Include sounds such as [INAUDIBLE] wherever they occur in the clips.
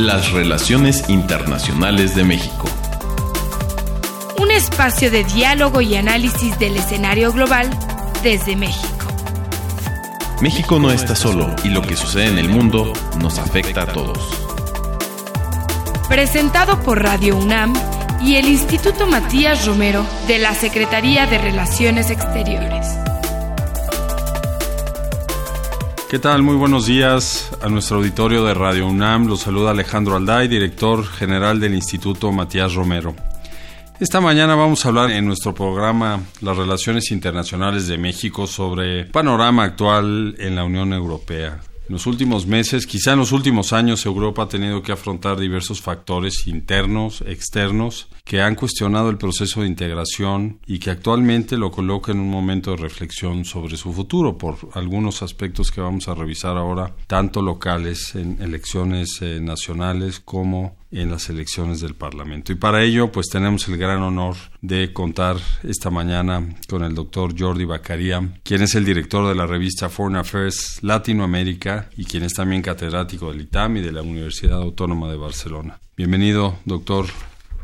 Las relaciones internacionales de México. Un espacio de diálogo y análisis del escenario global desde México. México no está solo y lo que sucede en el mundo nos afecta a todos. Presentado por Radio UNAM y el Instituto Matías Romero de la Secretaría de Relaciones Exteriores. ¿Qué tal? Muy buenos días a nuestro auditorio de Radio UNAM. Los saluda Alejandro Alday, director general del Instituto Matías Romero. Esta mañana vamos a hablar en nuestro programa Las Relaciones Internacionales de México sobre panorama actual en la Unión Europea. En los últimos meses, quizá en los últimos años, Europa ha tenido que afrontar diversos factores internos, externos, que han cuestionado el proceso de integración y que actualmente lo coloca en un momento de reflexión sobre su futuro por algunos aspectos que vamos a revisar ahora, tanto locales en elecciones eh, nacionales como en las elecciones del Parlamento. Y para ello, pues tenemos el gran honor de contar esta mañana con el doctor Jordi Bacaria, quien es el director de la revista Foreign Affairs Latinoamérica y quien es también catedrático del ITAM y de la Universidad Autónoma de Barcelona. Bienvenido, doctor.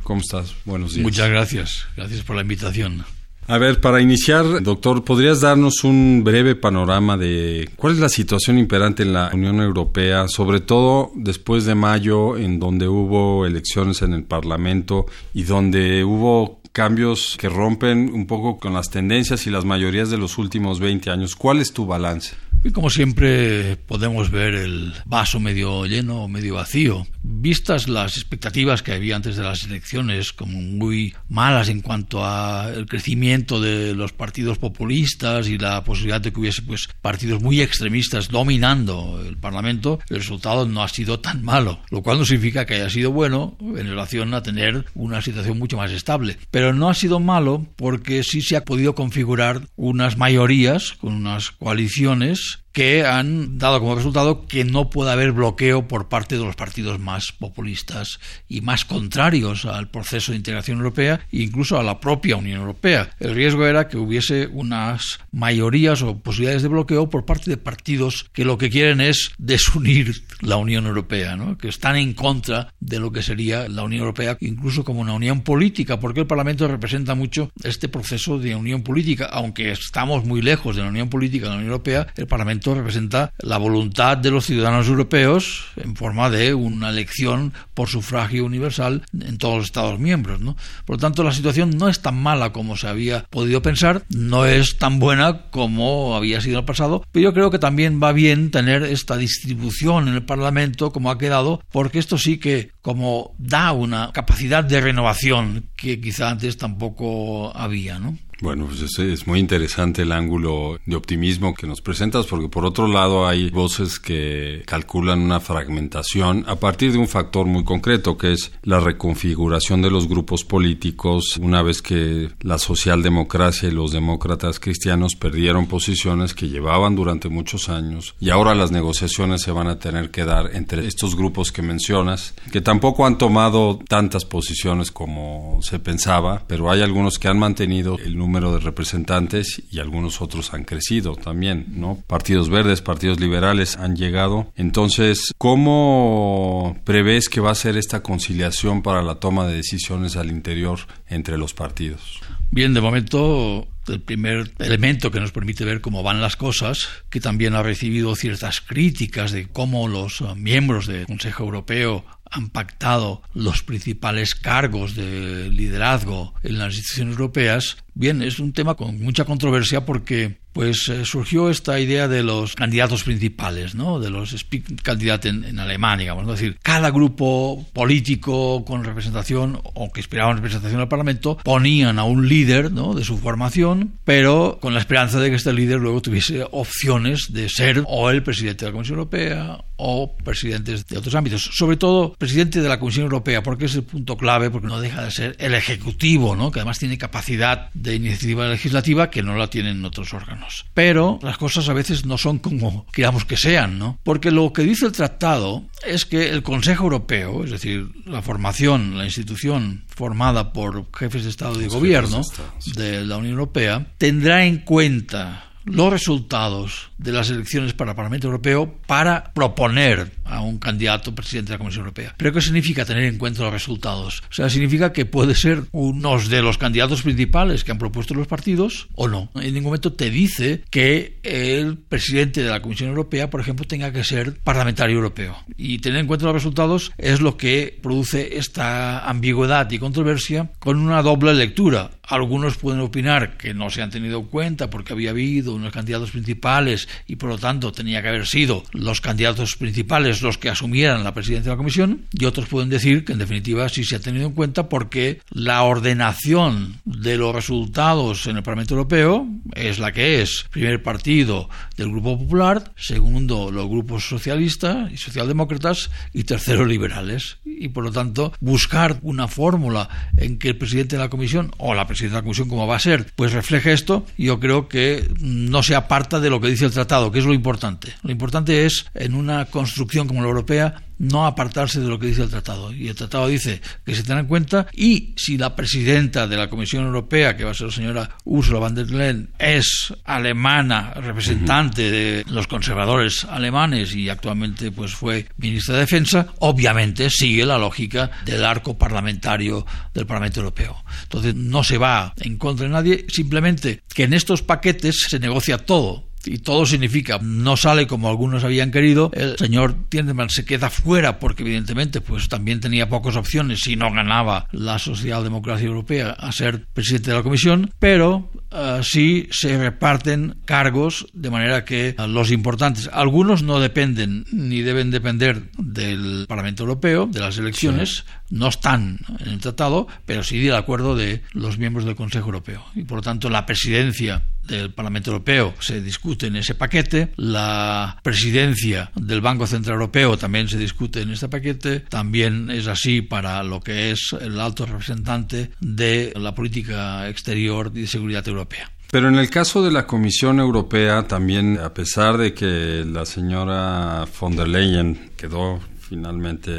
¿Cómo estás? Buenos días. Muchas gracias. Gracias por la invitación. A ver, para iniciar, doctor, ¿podrías darnos un breve panorama de cuál es la situación imperante en la Unión Europea, sobre todo después de mayo, en donde hubo elecciones en el Parlamento y donde hubo cambios que rompen un poco con las tendencias y las mayorías de los últimos 20 años? ¿Cuál es tu balance? Y como siempre podemos ver el vaso medio lleno o medio vacío. Vistas las expectativas que había antes de las elecciones como muy malas en cuanto al crecimiento de los partidos populistas y la posibilidad de que hubiese pues partidos muy extremistas dominando el Parlamento, el resultado no ha sido tan malo, lo cual no significa que haya sido bueno en relación a tener una situación mucho más estable. Pero no ha sido malo porque sí se ha podido configurar unas mayorías con unas coaliciones que han dado como resultado que no pueda haber bloqueo por parte de los partidos más populistas y más contrarios al proceso de integración europea e incluso a la propia Unión Europea. El riesgo era que hubiese unas mayorías o posibilidades de bloqueo por parte de partidos que lo que quieren es desunir la Unión Europea, ¿no? que están en contra de lo que sería la Unión Europea, incluso como una unión política, porque el Parlamento representa mucho este proceso de unión política, aunque estamos muy lejos de la unión política de la Unión Europea, el Parlamento representa la voluntad de los ciudadanos europeos en forma de una elección por sufragio universal en todos los Estados miembros. ¿no? Por lo tanto, la situación no es tan mala como se había podido pensar, no es tan buena como había sido en el pasado, pero yo creo que también va bien tener esta distribución en el Parlamento como ha quedado, porque esto sí que como da una capacidad de renovación que quizá antes tampoco había, ¿no? Bueno, pues es, muy interesante el ángulo de optimismo que nos presentas, porque por otro lado hay voces que calculan una fragmentación a partir de un factor muy concreto, que es la reconfiguración de los grupos políticos una vez que la socialdemocracia y los demócratas cristianos perdieron posiciones que llevaban durante muchos años y ahora las negociaciones se van a tener que dar entre estos grupos que mencionas, que tampoco han tomado tantas posiciones como se pensaba, pero hay algunos que han mantenido el número número de representantes y algunos otros han crecido también, ¿no? Partidos verdes, partidos liberales han llegado. Entonces, ¿cómo prevés que va a ser esta conciliación para la toma de decisiones al interior entre los partidos? Bien, de momento el primer elemento que nos permite ver cómo van las cosas, que también ha recibido ciertas críticas de cómo los miembros del Consejo Europeo han pactado los principales cargos de liderazgo en las instituciones europeas, bien, es un tema con mucha controversia porque pues eh, surgió esta idea de los candidatos principales, ¿no? De los candidatos en, en, Alemania, digamos, es decir, cada grupo político con representación o que esperaban representación al Parlamento ponían a un líder, ¿no? De su formación, pero con la esperanza de que este líder luego tuviese opciones de ser o el presidente de la Comisión Europea o presidentes de otros ámbitos, sobre todo presidente de la Comisión Europea, porque es el punto clave, porque no deja de ser el ejecutivo, ¿no? Que además tiene capacidad de iniciativa legislativa que no la tienen otros órganos. Pero las cosas a veces no son como queramos que sean, ¿no? Porque lo que dice el tratado es que el Consejo Europeo, es decir, la formación, la institución formada por jefes de Estado y de Gobierno de la Unión Europea, tendrá en cuenta los resultados de las elecciones para el Parlamento Europeo para proponer a un candidato presidente de la Comisión Europea. Pero ¿qué significa tener en cuenta los resultados? O sea, significa que puede ser unos de los candidatos principales que han propuesto los partidos o no. En ningún momento te dice que el presidente de la Comisión Europea, por ejemplo, tenga que ser parlamentario europeo. Y tener en cuenta los resultados es lo que produce esta ambigüedad y controversia con una doble lectura. Algunos pueden opinar que no se han tenido en cuenta porque había habido unos candidatos principales y por lo tanto tenía que haber sido los candidatos principales los que asumieran la presidencia de la Comisión y otros pueden decir que en definitiva sí se ha tenido en cuenta porque la ordenación de los resultados en el Parlamento Europeo es la que es. Primer partido del Grupo Popular, segundo los grupos socialistas y socialdemócratas y tercero liberales. Y por lo tanto buscar una fórmula en que el presidente de la Comisión o la presidenta de la Comisión como va a ser, pues refleje esto, yo creo que no se aparta de lo que dice el tratado, que es lo importante. Lo importante es en una construcción como la europea no apartarse de lo que dice el tratado. Y el tratado dice que se tenga en cuenta y si la presidenta de la Comisión Europea, que va a ser la señora Ursula von der Leyen, es alemana, representante de los conservadores alemanes y actualmente pues fue ministra de Defensa, obviamente sigue la lógica del arco parlamentario del Parlamento Europeo. Entonces no se va en contra de nadie, simplemente que en estos paquetes se negocia todo y todo significa no sale como algunos habían querido, el señor Tiendemann se queda fuera porque evidentemente pues también tenía pocas opciones y no ganaba la socialdemocracia europea a ser presidente de la comisión, pero uh, sí se reparten cargos de manera que uh, los importantes, algunos no dependen ni deben depender del Parlamento Europeo, de las elecciones, sí. no están en el tratado, pero sí del acuerdo de los miembros del Consejo Europeo. Y por lo tanto la presidencia del Parlamento Europeo se discute en ese paquete, la presidencia del Banco Central Europeo también se discute en este paquete, también es así para lo que es el alto representante de la política exterior y de seguridad europea. Pero en el caso de la Comisión Europea, también, a pesar de que la señora von der Leyen quedó finalmente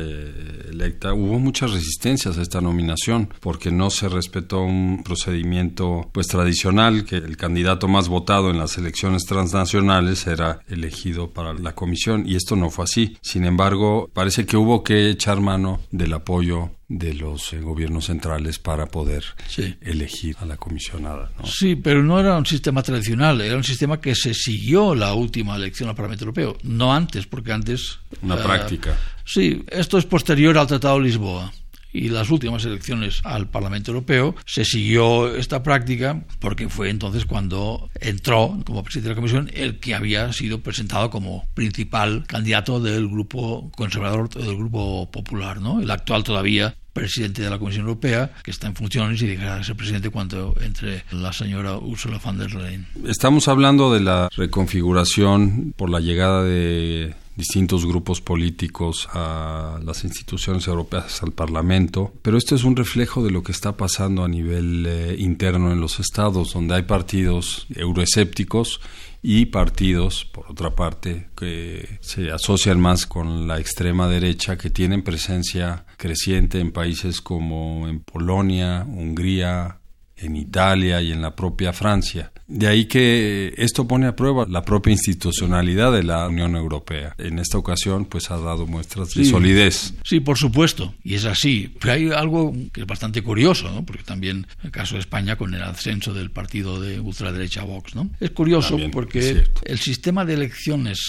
electa, hubo muchas resistencias a esta nominación porque no se respetó un procedimiento pues tradicional que el candidato más votado en las elecciones transnacionales era elegido para la comisión y esto no fue así. Sin embargo, parece que hubo que echar mano del apoyo de los eh, gobiernos centrales para poder sí. elegir a la comisionada. ¿no? Sí, pero no era un sistema tradicional, era un sistema que se siguió la última elección al Parlamento Europeo, no antes, porque antes... Una uh, práctica. Sí, esto es posterior al Tratado de Lisboa y las últimas elecciones al Parlamento Europeo se siguió esta práctica porque fue entonces cuando entró como presidente de la Comisión el que había sido presentado como principal candidato del grupo conservador del grupo popular, ¿no? El actual todavía presidente de la Comisión Europea, que está en funciones y dejará de ser presidente cuando entre la señora Ursula von der Leyen. Estamos hablando de la reconfiguración por la llegada de distintos grupos políticos a las instituciones europeas, al Parlamento, pero esto es un reflejo de lo que está pasando a nivel eh, interno en los estados, donde hay partidos euroescépticos y partidos, por otra parte, que se asocian más con la extrema derecha, que tienen presencia creciente en países como en Polonia, Hungría, en Italia y en la propia Francia. De ahí que esto pone a prueba la propia institucionalidad de la Unión Europea. En esta ocasión, pues ha dado muestras de sí, solidez. Sí, por supuesto, y es así. Pero hay algo que es bastante curioso, ¿no? porque también el caso de España con el ascenso del partido de ultraderecha Vox, ¿no? Es curioso También, porque es el sistema de elecciones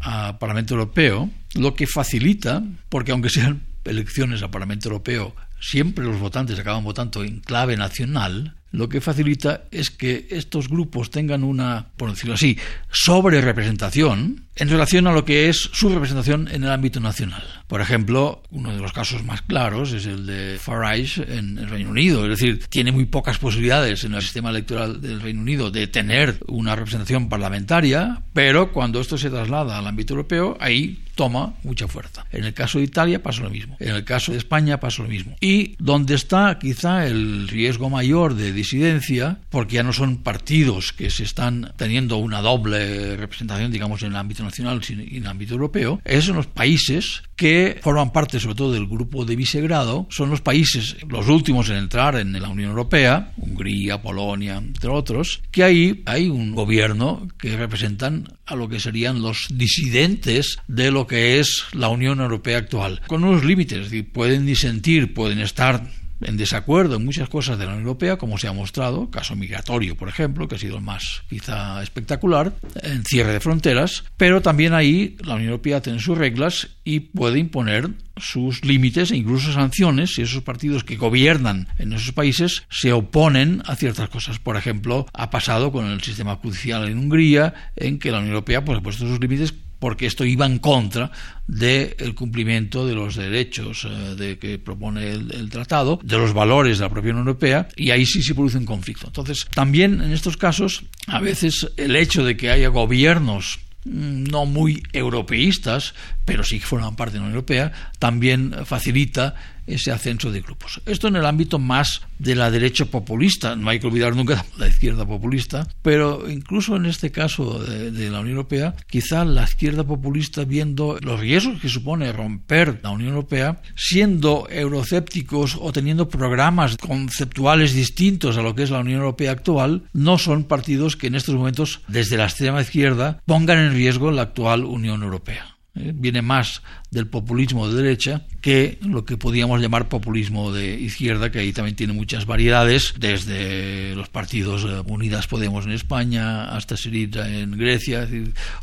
a Parlamento Europeo lo que facilita, porque aunque sean elecciones al Parlamento Europeo, siempre los votantes acaban votando en clave nacional, lo que facilita es que estos grupos tengan una, por decirlo así, sobre representación en relación a lo que es su representación en el ámbito nacional. Por ejemplo, uno de los casos más claros es el de Farage en el Reino Unido, es decir, tiene muy pocas posibilidades en el sistema electoral del Reino Unido de tener una representación parlamentaria, pero cuando esto se traslada al ámbito europeo, ahí toma mucha fuerza. En el caso de Italia pasa lo mismo, en el caso de España pasa lo mismo. Y donde está quizá el riesgo mayor de disidencia, porque ya no son partidos que se están teniendo una doble representación, digamos, en el ámbito nacional y en el ámbito europeo, esos son los países que forman parte sobre todo del grupo de Visegrado, son los países, los últimos en entrar en la Unión Europea, Hungría, Polonia, entre otros, que ahí hay un gobierno que representan a lo que serían los disidentes de lo que es la Unión Europea actual, con unos límites, pueden disentir, pueden estar en desacuerdo en muchas cosas de la Unión Europea, como se ha mostrado, caso migratorio, por ejemplo, que ha sido el más quizá espectacular, en cierre de fronteras, pero también ahí la Unión Europea tiene sus reglas y puede imponer sus límites e incluso sanciones si esos partidos que gobiernan en esos países se oponen a ciertas cosas. Por ejemplo, ha pasado con el sistema judicial en Hungría, en que la Unión Europea pues, ha puesto sus límites porque esto iba en contra del cumplimiento de los derechos eh, de que propone el, tratado, de los valores de la propia Unión Europea, y ahí sí se produce un conflicto. Entonces, también en estos casos, a veces el hecho de que haya gobiernos mm, no muy europeístas, pero sí forman parte de la Unión Europea, también facilita ese ascenso de grupos. Esto en el ámbito más de la derecha populista, no hay que olvidar nunca [LAUGHS] la izquierda populista, pero incluso en este caso de, la Unión Europea, quizá la izquierda populista viendo los riesgos que supone romper la Unión Europea, siendo eurocépticos o teniendo programas conceptuales distintos a lo que es la Unión Europea actual, no son partidos que en estos momentos desde la extrema izquierda pongan en riesgo la actual Unión Europea. Eh, viene más del populismo de derecha que lo que podíamos llamar populismo de izquierda, que ahí también tiene muchas variedades, desde los partidos eh, Unidas Podemos en España hasta Siriza en Grecia,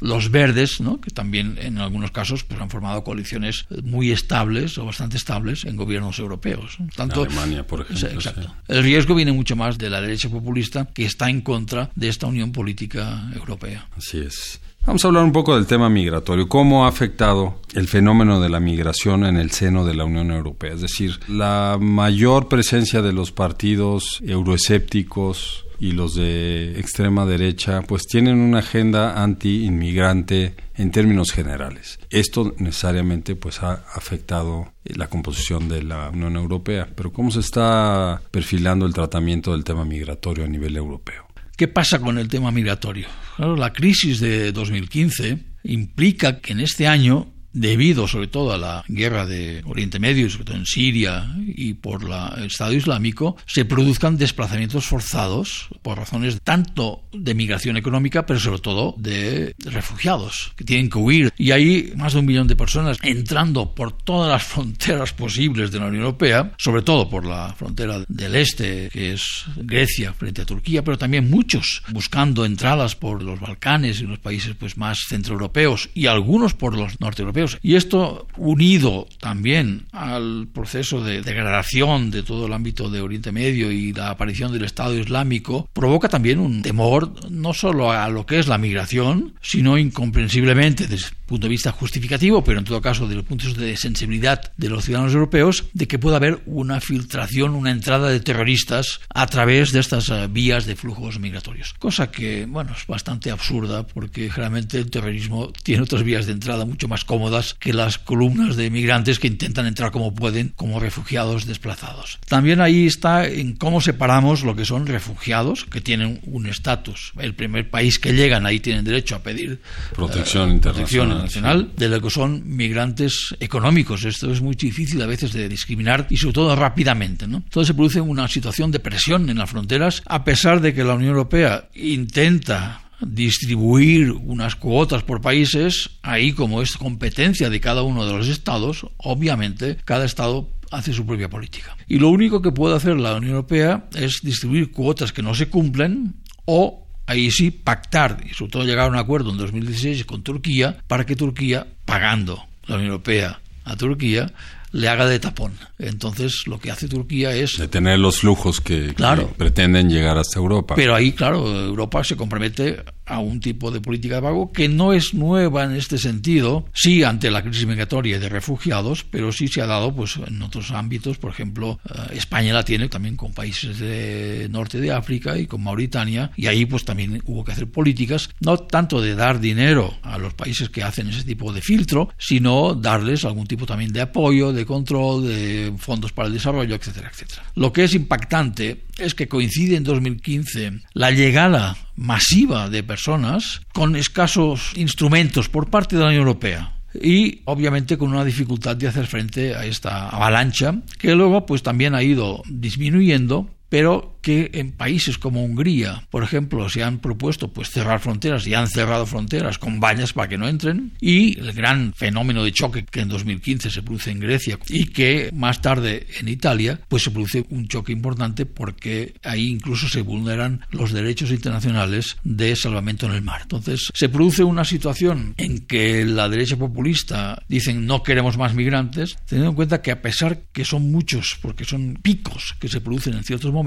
los verdes, ¿no? que también en algunos casos pues, han formado coaliciones muy estables o bastante estables en gobiernos europeos. Tanto, Alemania, por ejemplo. Exacto. El riesgo viene mucho más de la derecha populista que está en contra de esta unión política europea. Así es. Vamos a hablar un poco del tema migratorio. ¿Cómo ha afectado el fenómeno de la migración en el seno de la Unión Europea? Es decir, la mayor presencia de los partidos euroescépticos y los de extrema derecha, pues tienen una agenda anti-inmigrante en términos generales. Esto necesariamente pues ha afectado la composición de la Unión Europea. Pero ¿cómo se está perfilando el tratamiento del tema migratorio a nivel europeo? ¿Qué pasa con el tema migratorio? la crisis de 2015 implica que en este año debido sobre todo a la guerra de Oriente Medio, sobre todo en Siria y por el Estado Islámico, se produzcan desplazamientos forzados por razones tanto de migración económica, pero sobre todo de refugiados que tienen que huir. Y hay más de un millón de personas entrando por todas las [LAUGHS] fronteras posibles de la Unión Europea, sobre todo por la frontera del este, que es Grecia frente a Turquía, pero también muchos buscando entradas por los Balcanes y los países pues más centroeuropeos y algunos por los norteeuropeos y esto unido también al proceso de degradación de todo el ámbito de Oriente Medio y la aparición del Estado Islámico, provoca también un temor no solo a lo que es la migración, sino incomprensiblemente desde el punto de vista justificativo, pero en todo caso desde el punto de sensibilidad de los ciudadanos europeos, de que pueda haber una filtración, una entrada de terroristas a través de estas eh, vías de flujos migratorios. Cosa que, bueno, es bastante absurda porque generalmente el terrorismo tiene otras vías de entrada mucho más cómodas que las columnas de migrantes que intentan entrar como pueden como refugiados desplazados. También ahí está en cómo separamos lo que son refugiados, que tienen un estatus. El primer país que llegan ahí tienen derecho a pedir protección, eh, internacional, de lo que son migrantes económicos. Esto es muy difícil a veces de discriminar y sobre todo rápidamente. ¿no? Entonces se produce una situación de presión en las fronteras a pesar de que la Unión Europea intenta distribuir unas cuotas por países, ahí como es competencia de cada uno de los estados, obviamente cada estado hace su propia política. Y lo único que puede hacer la Unión Europea es distribuir cuotas que no se cumplen o ahí sí pactar y sobre todo llegar a un acuerdo en 2016 con Turquía para que Turquía, pagando la Unión Europea a Turquía, le haga de tapón. Entonces, lo que hace Turquía es... Detener los flujos que, que pretenden llegar hasta Europa. Pero ahí, claro, Europa se compromete a un tipo de política de pago que no es nueva en este sentido, sí ante la crisis migratoria de refugiados, pero sí se ha dado pues en otros ámbitos, por ejemplo, eh, España la tiene también con países de norte de África y con Mauritania, y ahí pues también hubo que hacer políticas, no tanto de dar dinero a los países que hacen ese tipo de filtro, sino darles algún tipo también de apoyo, de control, de fondos para el desarrollo, etcétera, etcétera. Lo que es impactante es que coincide en 2015 la llegada masiva de personas con escasos instrumentos por parte de la Unión Europea y obviamente con una dificultad de hacer frente a esta avalancha que luego pues también ha ido disminuyendo pero que en países como Hungría, por ejemplo, se han propuesto pues cerrar fronteras y han cerrado fronteras con vallas para que no entren y el gran fenómeno de choque que en 2015 se produce en Grecia y que más tarde en Italia pues se produce un choque importante porque ahí incluso se vulneran los derechos internacionales de salvamento en el mar. Entonces se produce una situación en que la derecha populista dicen no queremos más migrantes, teniendo en cuenta que a pesar que son muchos porque son picos que se producen en ciertos momentos,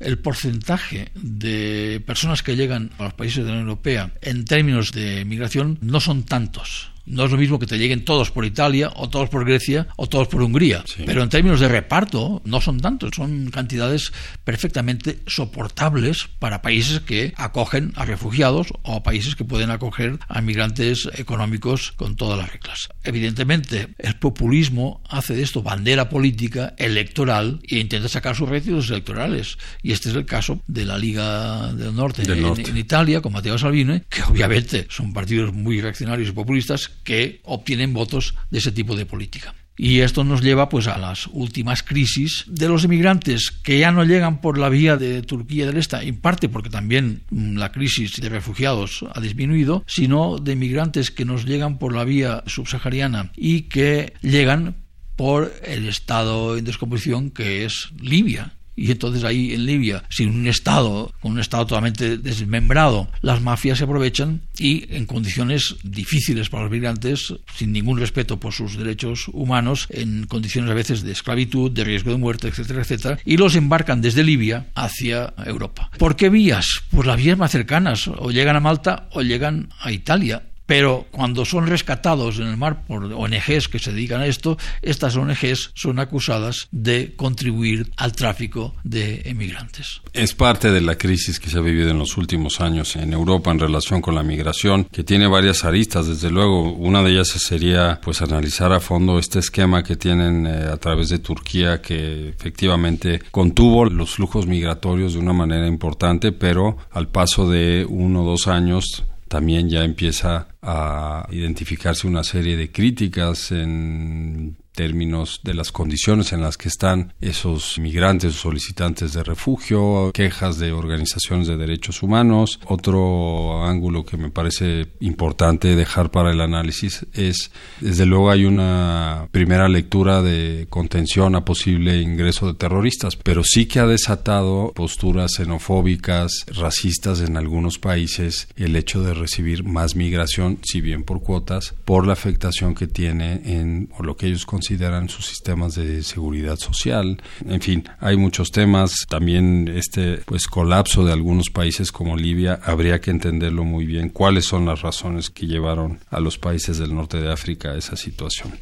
el porcentaje de personas que llegan a los países de la Unión Europea en términos de migración no son tantos. No es lo mismo que te lleguen todos por Italia, o todos por Grecia, o todos por Hungría. Pero en términos de reparto, no son tantos. Son cantidades perfectamente soportables para países que acogen a refugiados o países que pueden acoger a migrantes económicos con todas las reglas. Evidentemente, el populismo hace de esto bandera política, electoral, e intenta sacar sus réditos electorales. Y este es el caso de la Liga del Norte, en, Italia, con Matteo Salvini, que obviamente son partidos muy reaccionarios y populistas que obtienen votos de ese tipo de política. Y esto nos lleva pues a las últimas crisis de los inmigrantes que ya no llegan por la vía de Turquía del Este, en parte porque también mm, la crisis de refugiados ha disminuido, sino de inmigrantes que nos llegan por la vía subsahariana y que llegan por el estado en descomposición que es Libia y entonces ahí en Libia, sin un Estado, con un Estado totalmente desmembrado, las mafias se aprovechan y en condiciones difíciles para los migrantes, sin ningún respeto por sus derechos humanos, en condiciones a veces de esclavitud, de riesgo de muerte, etcétera, etcétera, y los embarcan desde Libia hacia Europa. ¿Por qué vías? Pues las vías más cercanas, o llegan a Malta o llegan a Italia pero cuando son rescatados en el mar por ONGs que se dedican a esto, estas ONGs son acusadas de contribuir al tráfico de emigrantes. Es parte de la crisis que se ha vivido en los últimos años en Europa en relación con la migración, que tiene varias aristas, desde luego. Una de ellas sería pues analizar a fondo este esquema que tienen eh, a través de Turquía que efectivamente contuvo los flujos migratorios de una manera importante, pero al paso de uno o dos años también ya empieza a identificarse una serie de críticas en términos de las condiciones en las que están esos migrantes o solicitantes de refugio, quejas de organizaciones de derechos humanos. Otro ángulo que me parece importante dejar para el análisis es, desde luego, hay una primera lectura de contención a posible ingreso de terroristas, pero sí que ha desatado posturas xenofóbicas, racistas en algunos países el hecho de recibir más migración, si bien por cuotas, por la afectación que tiene en lo que ellos consideran consideran sus sistemas de seguridad social. En fin, hay muchos temas. También este pues colapso de algunos países como Libia habría que entenderlo muy bien. ¿Cuáles son las razones que llevaron a los países del norte de África a esa situación?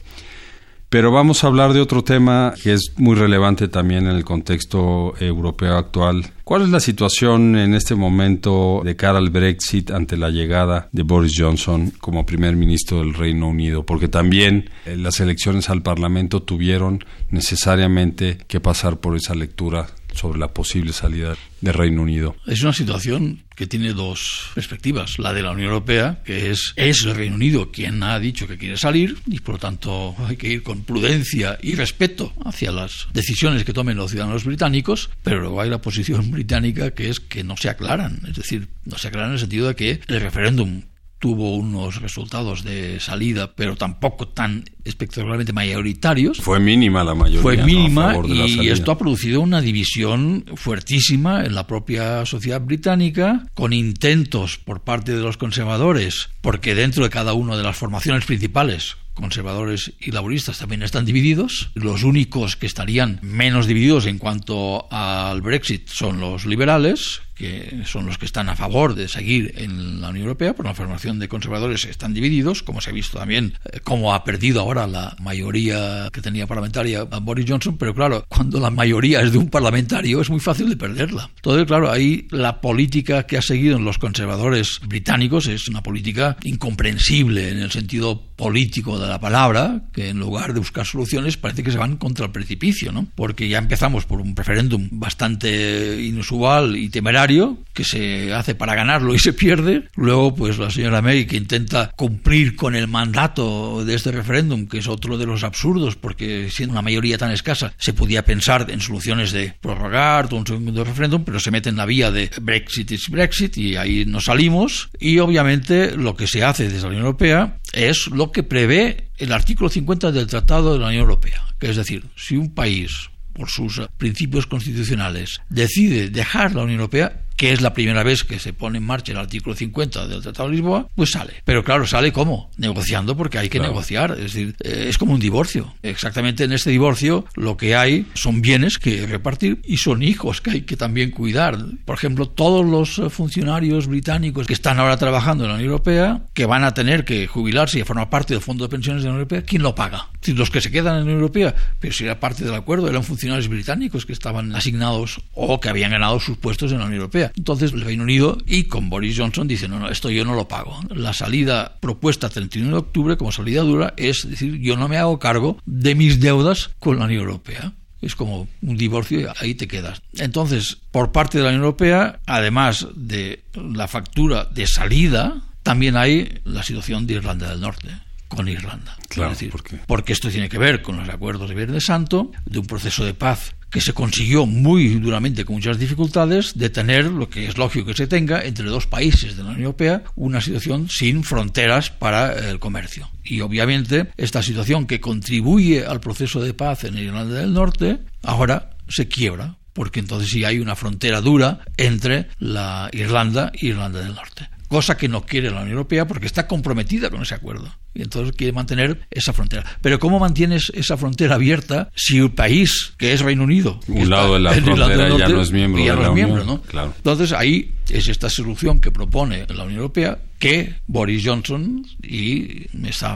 Pero vamos a hablar de otro tema que es muy relevante también en el contexto europeo actual. ¿Cuál es la situación en este momento de cara al Brexit ante la llegada de Boris Johnson como primer ministro del Reino Unido? Porque también eh, las elecciones al Parlamento tuvieron necesariamente que pasar por esa lectura sobre la posible salida del Reino Unido. Es una situación que tiene dos perspectivas. La de la Unión Europea, que es, es el Reino Unido quien ha dicho que quiere salir y por lo tanto hay que ir con prudencia y respeto hacia las decisiones que tomen los ciudadanos británicos, pero luego hay la posición británica que es que no se aclaran. Es decir, no se aclaran en el sentido de que el referéndum tuvo unos resultados de salida, pero tampoco tan espectacularmente mayoritarios. Fue mínima la mayoría. Fue mínima y esto ha producido una división fuertísima en la propia sociedad británica, con intentos por parte de los conservadores, porque dentro de cada una de las formaciones principales, conservadores y laboristas también están divididos. Los únicos que estarían menos divididos en cuanto al Brexit son los liberales, que son los que están a favor de seguir en la Unión Europea, por la formación de conservadores están divididos, como se ha visto también, eh, como ha perdido ahora la mayoría que tenía parlamentaria Boris Johnson, pero claro, cuando la mayoría es de un parlamentario es muy fácil de perderla. Entonces, claro, ahí la política que ha seguido en los conservadores británicos es una política incomprensible en el sentido político de la palabra, que en lugar de buscar soluciones parece que se van contra el precipicio, ¿no? Porque ya empezamos por un referéndum bastante inusual y temerario, que se hace para ganarlo y se pierde. Luego, pues la señora May, que intenta cumplir con el mandato de este referéndum, que es otro de los absurdos, porque siendo una mayoría tan escasa, se podía pensar en soluciones de prorrogar todo un segundo referéndum, pero se mete en la vía de Brexit es Brexit y ahí nos salimos. Y obviamente lo que se hace desde la Unión Europea es lo que prevé el artículo 50 del Tratado de la Unión Europea. Que es decir, si un país, por sus principios constitucionales, decide dejar la Unión Europea, que es la primera vez que se pone en marcha el artículo 50 del Tratado de Lisboa, pues sale. Pero claro, sale cómo? Negociando porque hay que negociar. Es decir, eh, es como un divorcio. Exactamente en este divorcio lo que hay son bienes que repartir y son hijos que hay que también cuidar. Por ejemplo, todos los funcionarios británicos que están ahora trabajando en la Unión Europea, que van a tener que jubilarse y formar parte del Fondo de Pensiones de la Unión Europea, ¿quién lo paga? Si los que se quedan en la Unión Europea, pero si era parte del acuerdo, eran funcionarios británicos que estaban asignados o que habían ganado sus puestos en la Unión Europea. Entonces el Reino Unido y con Boris Johnson dice, no, no, esto yo no lo pago. La salida propuesta 31 de octubre como salida dura es decir, yo no me hago cargo de mis deudas con la Unión Europea. Es como un divorcio y ahí te quedas. Entonces, por parte de la Unión Europea, además de la factura de salida, también hay la situación de Irlanda del Norte con Irlanda. Claro, decir, ¿por qué? porque esto tiene que ver con los acuerdos de Viernes Santo, de un proceso de paz que se consiguió muy duramente con muchas dificultades de tener lo que es lógico que se tenga entre dos países de la Unión Europea una situación sin fronteras para el comercio. Y obviamente esta situación que contribuye al proceso de paz en Irlanda del Norte ahora se quiebra porque entonces sí hay una frontera dura entre la Irlanda y Irlanda del Norte cosa que no quiere la Unión Europea porque está comprometida con ese acuerdo y entonces quiere mantener esa frontera. Pero ¿cómo mantienes esa frontera abierta si el país que es Reino Unido, Un lado de la frontera ya no es miembro ya de no la es miembro, Unión? ¿no? Claro. Entonces ahí es esta solución que propone la Unión Europea que Boris Johnson y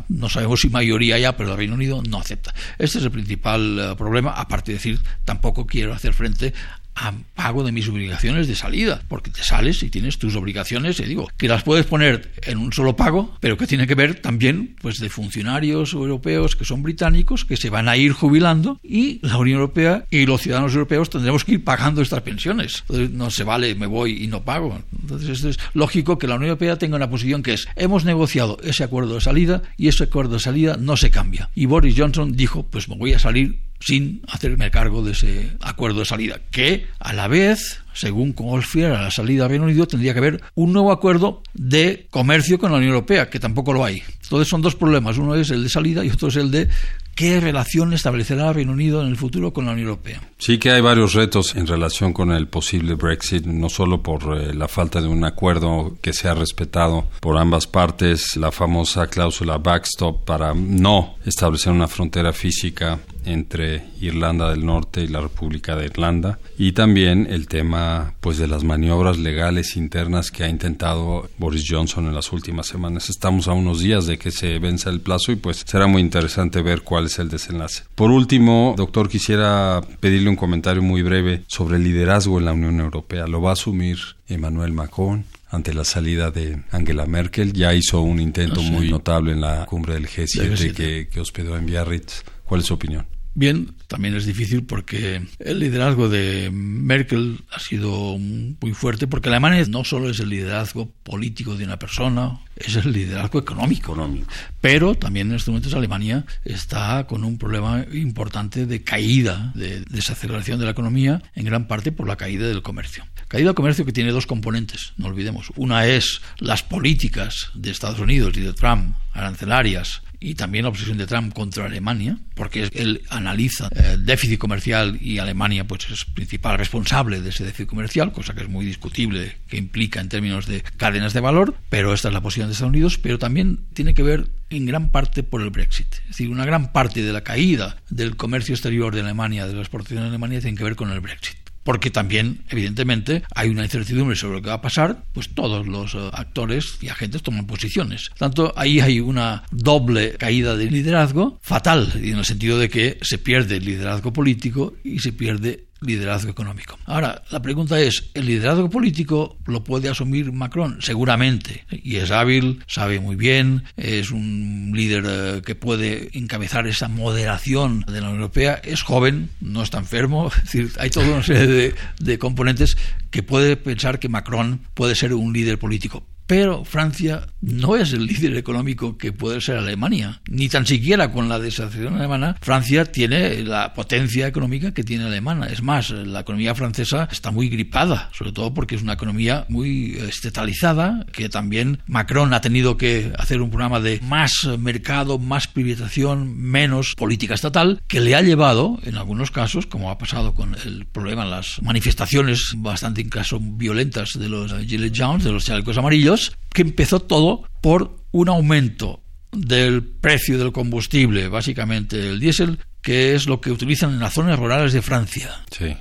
no sabemos si mayoría ya, pero el Reino Unido no acepta. Este es el principal eh, problema, aparte de decir, tampoco quiero hacer frente a pago de mis obligaciones de salida, porque te sales y tienes tus obligaciones, y digo, que las puedes poner en un solo pago, pero que tiene que ver también pues de funcionarios europeos que son británicos que se van a ir jubilando y la Unión Europea y los ciudadanos europeos tendremos que ir pagando estas pensiones. Entonces, no se vale, me voy y no pago. Entonces, esto es lógico que la Unión Europea tenga una posición que es, hemos negociado ese acuerdo de salida y ese acuerdo de salida no se cambia. Y Boris Johnson dijo, pues me voy a salir sin hacerme cargo de ese acuerdo de salida, que a la vez, según confiera la salida del Reino Unido, tendría que haber un nuevo acuerdo de comercio con la Unión Europea, que tampoco lo hay. Entonces son dos problemas, uno es el de salida y otro es el de qué relación establecerá el Reino Unido en el futuro con la Unión Europea. Sí que hay varios retos en relación con el posible Brexit, no solo por eh, la falta de un acuerdo que sea respetado por ambas partes, la famosa cláusula backstop para no establecer una frontera física entre Irlanda del Norte y la República de Irlanda y también el tema pues de las maniobras legales internas que ha intentado Boris Johnson en las últimas semanas. Estamos a unos días de que se venza el plazo y pues será muy interesante ver cuál es el desenlace. Por último, doctor, quisiera pedirle un comentario muy breve sobre el liderazgo en la Unión Europea. ¿Lo va a asumir Emmanuel Macron? ante la salida de Angela Merkel. Ya hizo un intento Ah, sí. muy notable en la cumbre del G7 G7. que, que hospedó en Biarritz. ¿Cuál es su opinión? Bien, también es difícil porque el liderazgo de Merkel ha sido muy fuerte, porque Alemania no solo es el liderazgo político de una persona, es el liderazgo económico. Económico. Pero también en estos momentos Alemania está con un problema importante de caída, de desaceleración de la economía, en gran parte por la caída del comercio. Caída del comercio que tiene dos componentes, no olvidemos. Una es las políticas de Estados Unidos y de Trump, arancelarias, y también la obsesión de Trump contra Alemania, porque él analiza eh, el déficit comercial y Alemania pues es principal responsable de ese déficit comercial, cosa que es muy discutible, que implica en términos de cadenas de valor, pero esta es la posición de Estados Unidos, pero también tiene que ver en gran parte por el Brexit. Es decir, una gran parte de la caída del comercio exterior de Alemania, de la exportación de Alemania, tiene que ver con el Brexit porque también, evidentemente, hay una incertidumbre sobre lo que va a pasar, pues todos los eh, actores y agentes toman posiciones. Tanto ahí hay una doble caída de liderazgo fatal, en el sentido de que se pierde el liderazgo político y se pierde liderazgo económico. Ahora, la pregunta es, ¿el liderazgo político lo puede asumir Macron? Seguramente, y es hábil, sabe muy bien, es un líder eh, que puede encabezar esa moderación de la Unión Europea, es joven, no está enfermo, [LAUGHS] es decir, hay toda una serie de, de componentes que puede pensar que Macron puede ser un líder político. Pero Francia no es el líder económico que puede ser Alemania, ni tan siquiera con la desacción alemana. Francia tiene la potencia económica que tiene Alemania. Es más, la economía francesa está muy gripada, sobre todo porque es una economía muy estatalizada, que también Macron ha tenido que hacer un programa de más mercado, más privatización, menos política estatal, que le ha llevado, en algunos casos, como ha pasado con el problema, las manifestaciones bastante en caso violentas de los Gilets Jaunes, de los chalecos amarillos, que empezó todo por un aumento del precio del combustible, básicamente el diésel, que es lo que utilizan en las zonas rurales de Francia.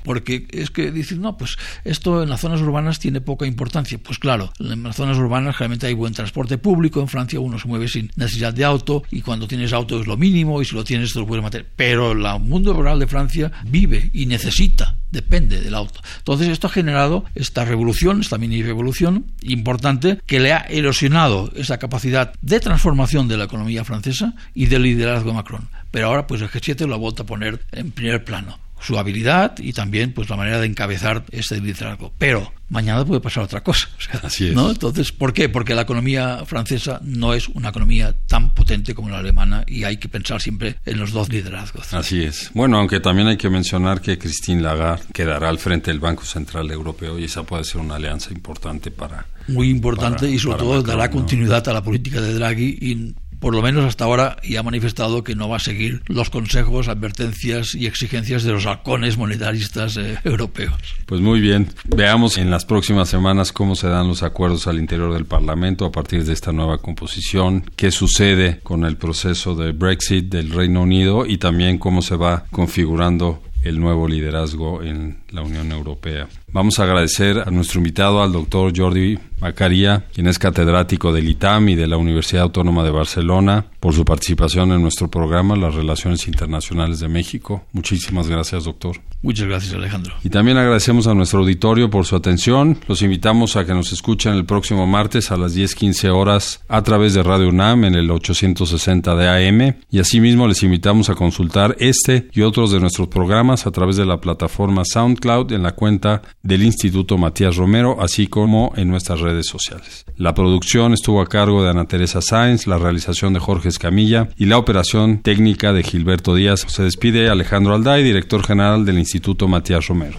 Porque es que dicen, no, pues esto en las zonas urbanas tiene poca importancia. Pues claro, en las zonas urbanas realmente hay buen transporte público, en Francia uno se mueve sin necesidad de auto y cuando tienes auto es lo mínimo y si lo tienes te lo puedes mantener. Pero el mundo rural de Francia vive y necesita depende del auto. Entonces esto ha generado esta revolución, esta mini revolución importante que le ha erosionado esa capacidad de transformación de la economía francesa y del liderazgo de Macron. Pero ahora pues el G7 lo ha vuelto a poner en primer plano su habilidad y también pues la manera de encabezar este liderazgo. Pero mañana puede pasar otra cosa. [LAUGHS] Así es. ¿no? Entonces, ¿por qué? Porque la economía francesa no es una economía tan potente como la alemana y hay que pensar siempre en los dos liderazgos. Así es. Bueno, aunque también hay que mencionar que Christine Lagarde quedará al frente del Banco Central Europeo y esa puede ser una alianza importante para... Muy importante y sobre todo dará continuidad a la política de Draghi y por lo menos hasta ahora, y ha manifestado que no va a seguir los consejos, advertencias y exigencias de los halcones monetaristas eh, europeos. Pues muy bien, veamos en las próximas semanas cómo se dan los acuerdos al interior del Parlamento a partir de esta nueva composición, qué sucede con el proceso de Brexit del Reino Unido y también cómo se va configurando el nuevo liderazgo en la Unión Europea. Vamos a agradecer a nuestro invitado, al doctor Jordi Macaría, quien es catedrático del ITAM y de la Universidad Autónoma de Barcelona, por su participación en nuestro programa Las Relaciones Internacionales de México. Muchísimas gracias, doctor. Muchas gracias, Alejandro. Y también agradecemos a nuestro auditorio por su atención. Los invitamos a que nos escuchen el próximo martes a las 10:15 horas a través de Radio UNAM en el 860 de AM. Y asimismo les invitamos a consultar este y otros de nuestros programas a través de la plataforma SoundCloud en la cuenta del Instituto Matías Romero, así como en nuestras redes sociales. La producción estuvo a cargo de Ana Teresa Sáenz, la realización de Jorge Escamilla y la operación técnica de Gilberto Díaz. Se despide Alejandro Alday, director general del Instituto Matías Romero.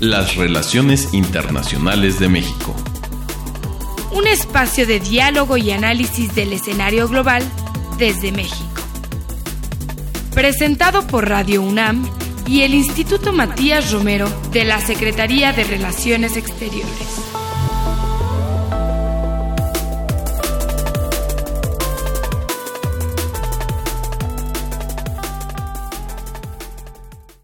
Las relaciones internacionales de México. Un espacio de diálogo y análisis del escenario global desde México. Presentado por Radio UNAM y el Instituto Matías Romero de la Secretaría de Relaciones Exteriores.